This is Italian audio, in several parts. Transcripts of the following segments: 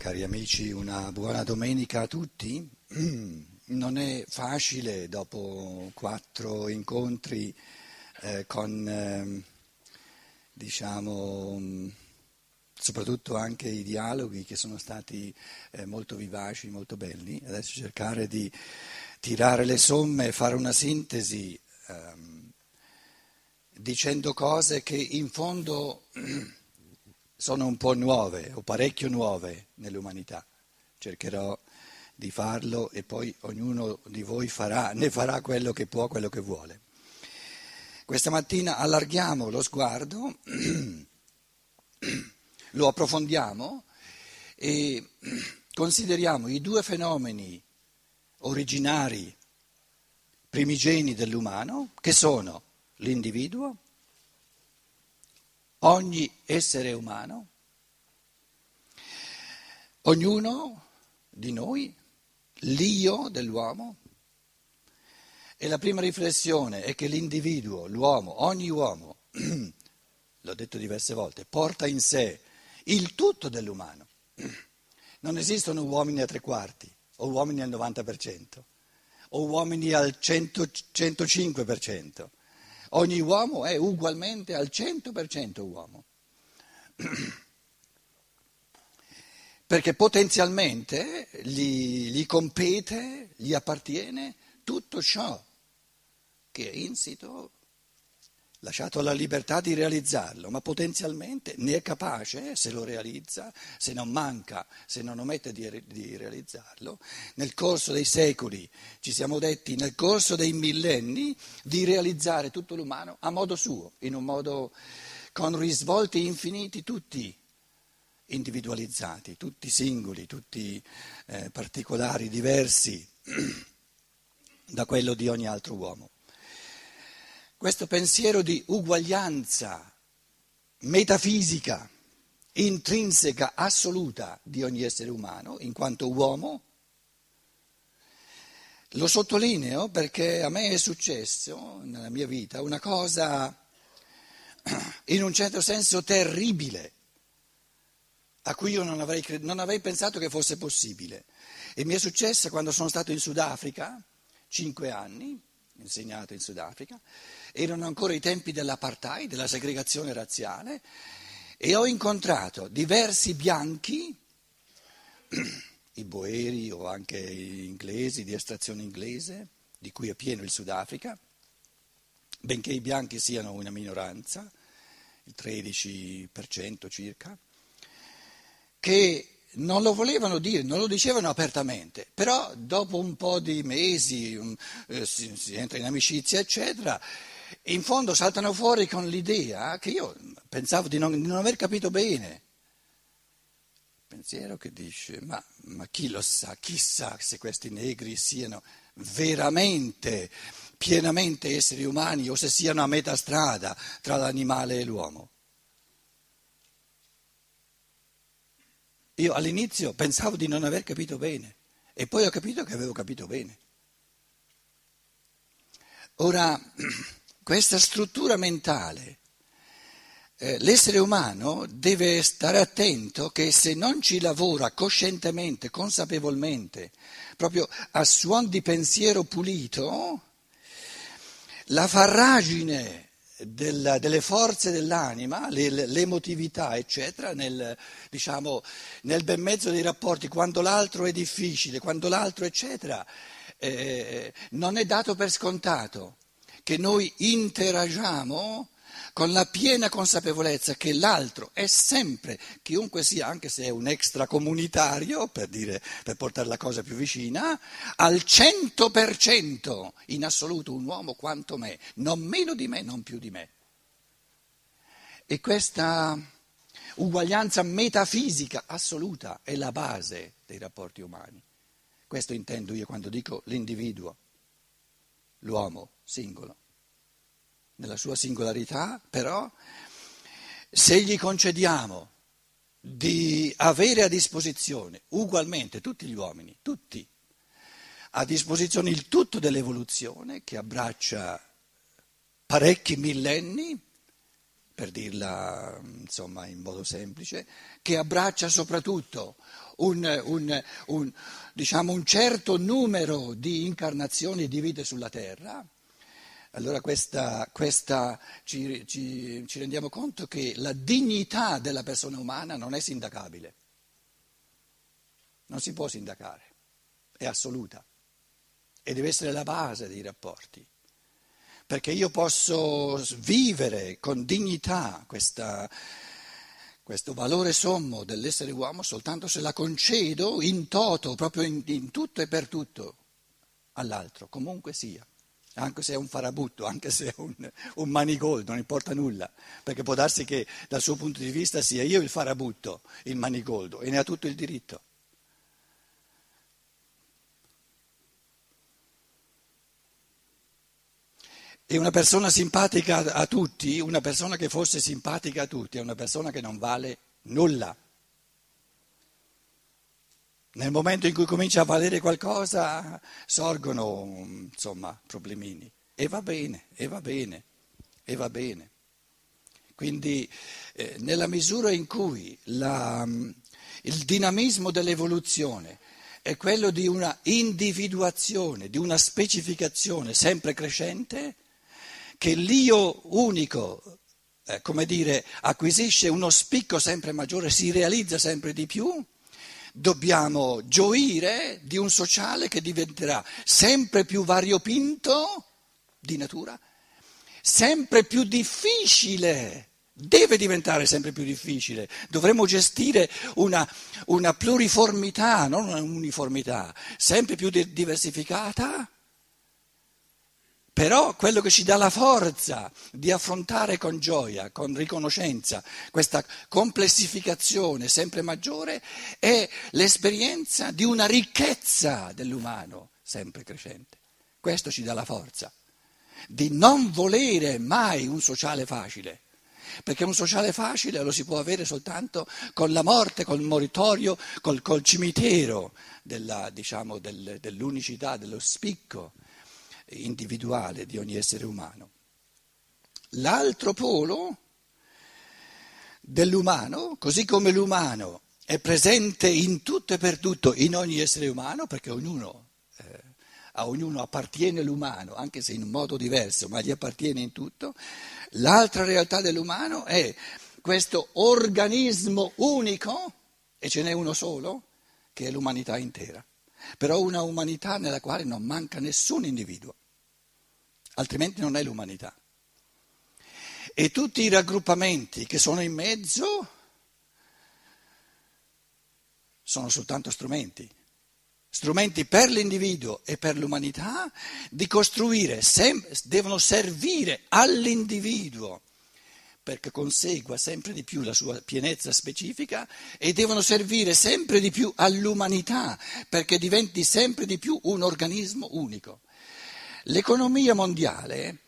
Cari amici, una buona domenica a tutti. Non è facile dopo quattro incontri eh, con, eh, diciamo, soprattutto anche i dialoghi che sono stati eh, molto vivaci, molto belli, adesso cercare di tirare le somme e fare una sintesi ehm, dicendo cose che in fondo sono un po' nuove o parecchio nuove nell'umanità. Cercherò di farlo e poi ognuno di voi farà, ne farà quello che può, quello che vuole. Questa mattina allarghiamo lo sguardo, lo approfondiamo e consideriamo i due fenomeni originari, primigeni dell'umano, che sono l'individuo ogni essere umano, ognuno di noi, l'io dell'uomo. E la prima riflessione è che l'individuo, l'uomo, ogni uomo, l'ho detto diverse volte, porta in sé il tutto dell'umano. Non esistono uomini a tre quarti, o uomini al 90%, o uomini al 100, 105%. Ogni uomo è ugualmente al 100% uomo. Perché potenzialmente gli, gli, compete, gli appartiene tutto ciò che è insito lasciato alla libertà di realizzarlo, ma potenzialmente ne è capace, se lo realizza, se non manca, se non omette di, di, realizzarlo, nel corso dei secoli, ci siamo detti, nel corso dei millenni, di realizzare tutto l'umano a modo suo, in un modo con risvolti infiniti tutti individualizzati, tutti singoli, tutti eh, particolari, diversi da quello di ogni altro uomo questo pensiero di uguaglianza metafisica, intrinseca, assoluta di ogni essere umano, in quanto uomo, lo sottolineo perché a me è successo nella mia vita una cosa in un certo senso terribile, a cui io non avrei, non avrei pensato che fosse possibile. E mi è successo quando sono stato in Sudafrica, cinque anni, insegnato in Sudafrica, erano ancora i tempi dell'apartheid, della segregazione razziale, e ho incontrato diversi bianchi, i boeri o anche gli inglesi di estrazione inglese, di cui è pieno il Sudafrica, benché i bianchi siano una minoranza, il 13% circa, che non lo volevano dire, non lo dicevano apertamente, però dopo un po' di mesi um, eh, si, si entra in amicizia, eccetera, in fondo saltano fuori con l'idea che io pensavo di non, di non aver capito bene. Pensiero che dice, ma, ma chi lo sa, chissà se questi negri siano veramente, pienamente esseri umani o se siano a metà strada tra l'animale e l'uomo. Io all'inizio pensavo di non aver capito bene e poi ho capito che avevo capito bene. Ora, questa struttura mentale, eh, l'essere umano deve stare attento che se non ci lavora coscientemente, consapevolmente, proprio a suon di pensiero pulito, la farragine del, delle forze dell'anima, l'emotività, eccetera, nel, diciamo, nel ben mezzo dei rapporti, quando l'altro è difficile, quando l'altro, eccetera, eh, non è dato per scontato che noi interagiamo con la piena consapevolezza che l'altro è sempre, chiunque sia, anche se è un extracomunitario, per, dire, per portare la cosa più vicina, al 100% in assoluto un uomo quanto me, non meno di me, non più di me. E questa uguaglianza metafisica assoluta è la base dei rapporti umani. Questo intendo io quando dico l'individuo, l'uomo singolo nella sua singolarità, però se gli concediamo di avere a disposizione ugualmente tutti gli uomini, tutti, a disposizione il tutto dell'evoluzione che abbraccia parecchi millenni, per dirla insomma in modo semplice, che abbraccia soprattutto un, un, un, diciamo, un certo numero di incarnazioni e di vite sulla Terra, allora questa, questa ci, ci, ci rendiamo conto che la dignità della persona umana non è sindacabile, non si può sindacare, è assoluta. E deve essere la base dei rapporti. Perché io posso vivere con dignità questa, questo valore sommo dell'essere uomo soltanto se la concedo in toto, proprio in, in tutto e per tutto all'altro, comunque sia anche se è un farabutto, anche se è un, un, manigoldo, non importa nulla, perché può darsi che dal suo punto di vista sia io il farabutto, il manigoldo, e ne ha tutto il diritto. E una persona simpatica a tutti, una persona che fosse simpatica a tutti, è una persona che non vale nulla. Nel momento in cui comincia a valere qualcosa sorgono insomma problemini. E va bene, e va bene, e va bene. Quindi eh, nella misura in cui la, il dinamismo dell'evoluzione è quello di una individuazione, di una specificazione sempre crescente, che l'io unico, eh, come dire, acquisisce uno spicco sempre maggiore, si realizza sempre di più, dobbiamo gioire di un sociale che diventerà sempre più variopinto di natura, sempre più difficile deve diventare sempre più difficile. Dovremmo gestire una, una pluriformità, non un'uniformità, sempre più diversificata però quello che ci dà la forza di affrontare con gioia, con riconoscenza, questa complessificazione sempre maggiore è l'esperienza di una ricchezza dell'umano sempre crescente. Questo ci dà la forza di non volere mai un sociale facile, perché un sociale facile lo si può avere soltanto con la morte, col moritorio, col, col cimitero della, diciamo, del, dell'unicità, dello spicco individuale di ogni essere umano. L'altro polo dell'umano, così come l'umano è presente in tutto e per tutto in ogni essere umano, perché ognuno, eh, a ognuno appartiene l'umano, anche se in un modo diverso, ma gli appartiene in tutto, l'altra realtà dell'umano è questo organismo unico, e ce n'è uno solo, che è l'umanità intera, però una umanità nella quale non manca nessun individuo altrimenti non è l'umanità. E tutti i raggruppamenti che sono in mezzo sono soltanto strumenti, strumenti per l'individuo e per l'umanità di costruire, sem- devono servire all'individuo perché consegua sempre di più la sua pienezza specifica e devono servire sempre di più all'umanità perché diventi sempre di più un organismo unico. L'economia mondiale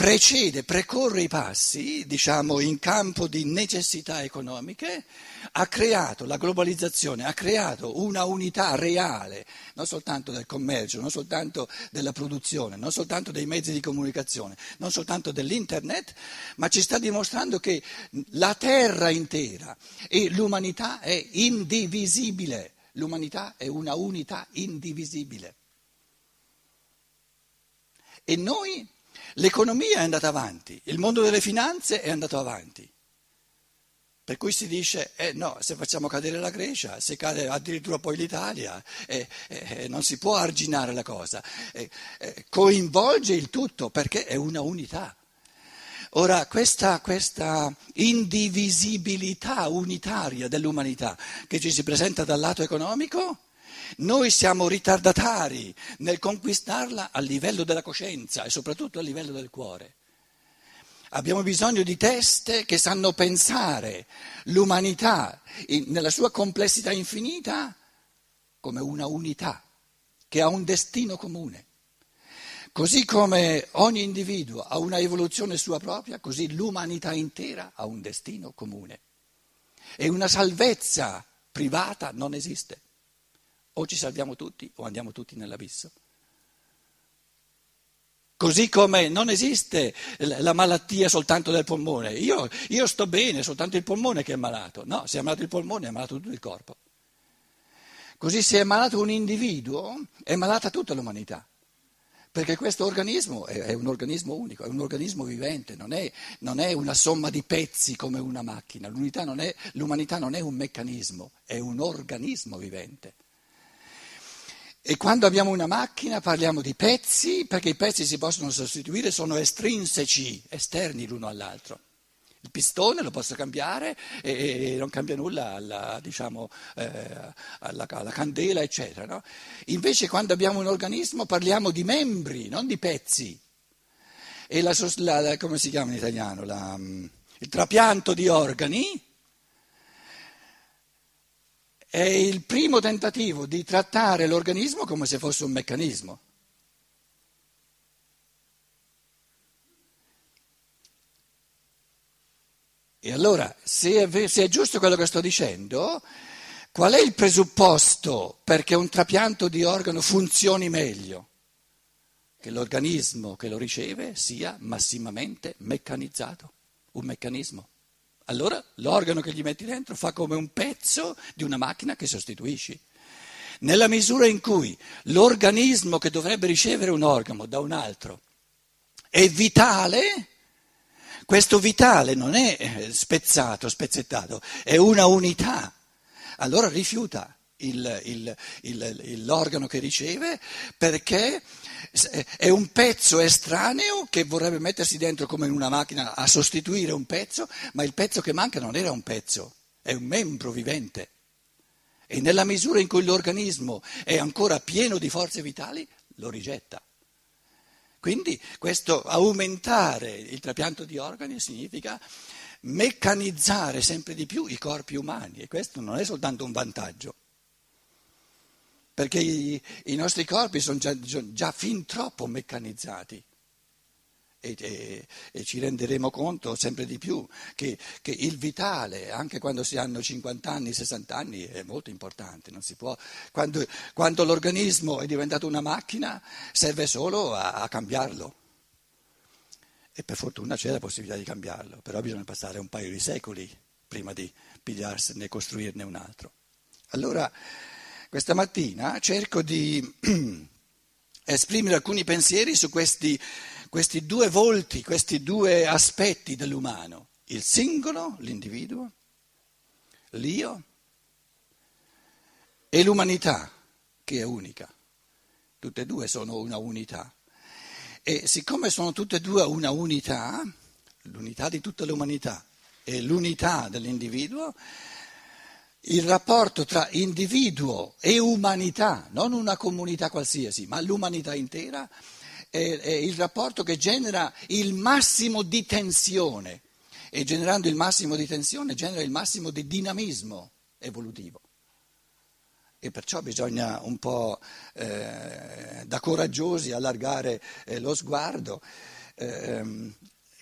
precede, precorre i passi, diciamo, in campo di necessità economiche, ha creato la globalizzazione, ha creato una unità reale, non soltanto del commercio, non soltanto della produzione, non soltanto dei mezzi di comunicazione, non soltanto dell'internet, ma ci sta dimostrando che la terra intera e l'umanità è indivisibile, l'umanità è una unità indivisibile. E noi, l'economia è andata avanti, il mondo delle finanze è andato avanti. Per cui si dice, eh no, se facciamo cadere la Grecia, se cade addirittura poi l'Italia, eh, eh, non si può arginare la cosa, eh, eh, coinvolge il tutto perché è una unità. Ora, questa, questa, indivisibilità unitaria dell'umanità che ci si presenta dal lato economico noi siamo ritardatari nel conquistarla a livello della coscienza e soprattutto a livello del cuore. Abbiamo bisogno di teste che sanno pensare l'umanità nella sua complessità infinita come una unità che ha un destino comune. Così come ogni individuo ha una evoluzione sua propria, così l'umanità intera ha un destino comune. E una salvezza privata non esiste. O ci salviamo tutti o andiamo tutti nell'abisso. Così come non esiste la malattia soltanto del polmone. Io, io sto bene, soltanto il polmone che è malato. No, se è malato il polmone è malato tutto il corpo. Così se è malato un individuo, è malata tutta l'umanità. Perché questo organismo è, è un organismo unico, è un organismo vivente, non è, non è una somma di pezzi come una macchina. Non è, l'umanità non è un meccanismo, è un organismo vivente. E quando abbiamo una macchina parliamo di pezzi perché i pezzi si possono sostituire, sono estrinseci, esterni l'uno all'altro. Il pistone lo posso cambiare e, non cambia nulla alla, diciamo, eh, alla, alla candela, eccetera. No? Invece quando abbiamo un organismo parliamo di membri, non di pezzi. E la, la, come si chiama in italiano? La, il trapianto di organi è il primo tentativo di trattare l'organismo come se fosse un meccanismo. E allora, se è, se è giusto quello che sto dicendo, qual è il presupposto perché un trapianto di organo funzioni meglio? Che l'organismo che lo riceve sia massimamente meccanizzato, un meccanismo. Allora l'organo che gli metti dentro fa come un pezzo di una macchina che sostituisci. Nella misura in cui l'organismo che dovrebbe ricevere un organo da un altro è vitale, questo vitale non è eh, spezzato, spezzettato, è una unità. Allora rifiuta il, il, il, l'organo che riceve perché è un pezzo estraneo che vorrebbe mettersi dentro come in una macchina a sostituire un pezzo, ma il pezzo che manca non era un pezzo, è un membro vivente. E nella misura in cui l'organismo è ancora pieno di forze vitali, lo rigetta. Quindi questo aumentare il trapianto di organi significa meccanizzare sempre di più i corpi umani e questo non è soltanto un vantaggio, perché i, i nostri corpi sono già, già fin troppo meccanizzati. E, e, e, ci renderemo conto sempre di più che, che, il vitale, anche quando si hanno 50 anni, 60 anni, è molto importante. Può, quando, quando, l'organismo è diventato una macchina, serve solo a, a cambiarlo. E per fortuna c'è la possibilità di cambiarlo, però bisogna passare un paio di secoli prima di pigliarsene e costruirne un altro. Allora, questa mattina cerco di esprimere alcuni pensieri su questi questi due volti, questi due aspetti dell'umano, il singolo, l'individuo, l'io e l'umanità, che è unica. Tutte e due sono una unità. E siccome sono tutte e due una unità, l'unità di tutta l'umanità e l'unità dell'individuo, il rapporto tra individuo e umanità, non una comunità qualsiasi, ma l'umanità intera, è, è il rapporto che genera il massimo di tensione e generando il massimo di tensione genera il massimo di dinamismo evolutivo. E perciò bisogna un po' eh, da coraggiosi allargare eh, lo sguardo. Eh,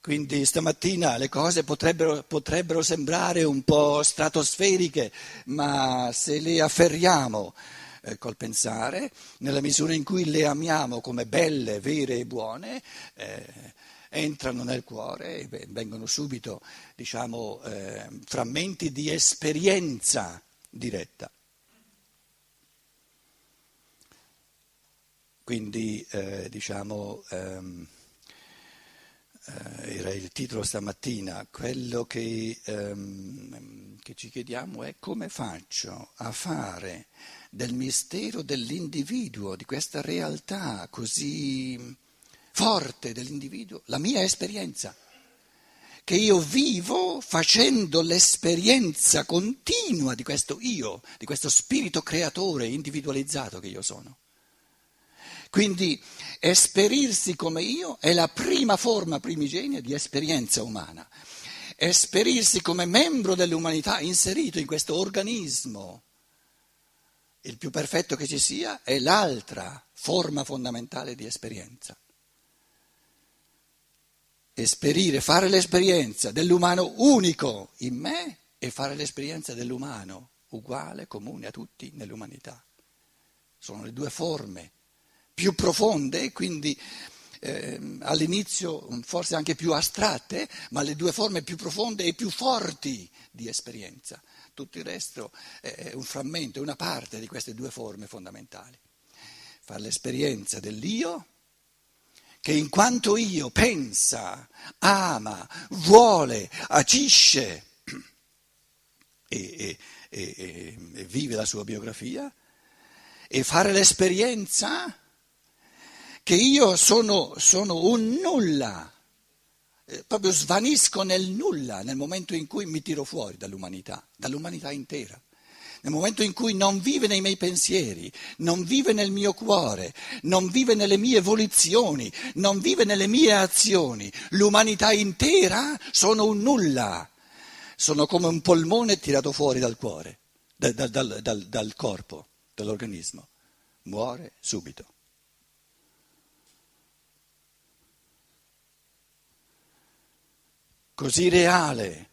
quindi stamattina le cose potrebbero, potrebbero sembrare un po' stratosferiche, ma se le afferriamo eh, col pensare, nella misura in cui le amiamo come belle, vere e buone, eh, entrano nel cuore e vengono subito, diciamo, eh, frammenti di esperienza diretta. Quindi, eh, diciamo, ehm, eh, era il titolo stamattina, quello che, ehm, che ci chiediamo è come faccio a fare del mistero dell'individuo, di questa realtà così forte dell'individuo, la mia esperienza, che io vivo facendo l'esperienza continua di questo io, di questo spirito creatore individualizzato che io sono. Quindi esperirsi come io è la prima forma primigenia di esperienza umana. Esperirsi come membro dell'umanità inserito in questo organismo il più perfetto che ci sia è l'altra forma fondamentale di esperienza. Esperire, fare l'esperienza dell'umano unico in me e fare l'esperienza dell'umano uguale, comune a tutti nell'umanità. Sono le due forme più profonde, quindi eh, all'inizio forse anche più astratte, ma le due forme più profonde e più forti di esperienza. Tutto il resto è un frammento, è una parte di queste due forme fondamentali. Fare l'esperienza dell'io, che in quanto io pensa, ama, vuole, agisce e, e, e, e vive la sua biografia, e fare l'esperienza che io sono, sono un nulla, eh, proprio svanisco nel nulla nel momento in cui mi tiro fuori dall'umanità, dall'umanità intera. Nel momento in cui non vive nei miei pensieri, non vive nel mio cuore, non vive nelle mie volizioni, non vive nelle mie azioni, l'umanità intera sono un nulla, sono come un polmone tirato fuori dal cuore, dal, dal, dal, dal corpo, dall'organismo, muore subito. Così reale,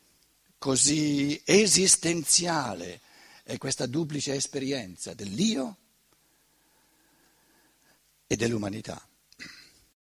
così esistenziale è questa duplice esperienza dell'io e dell'umanità.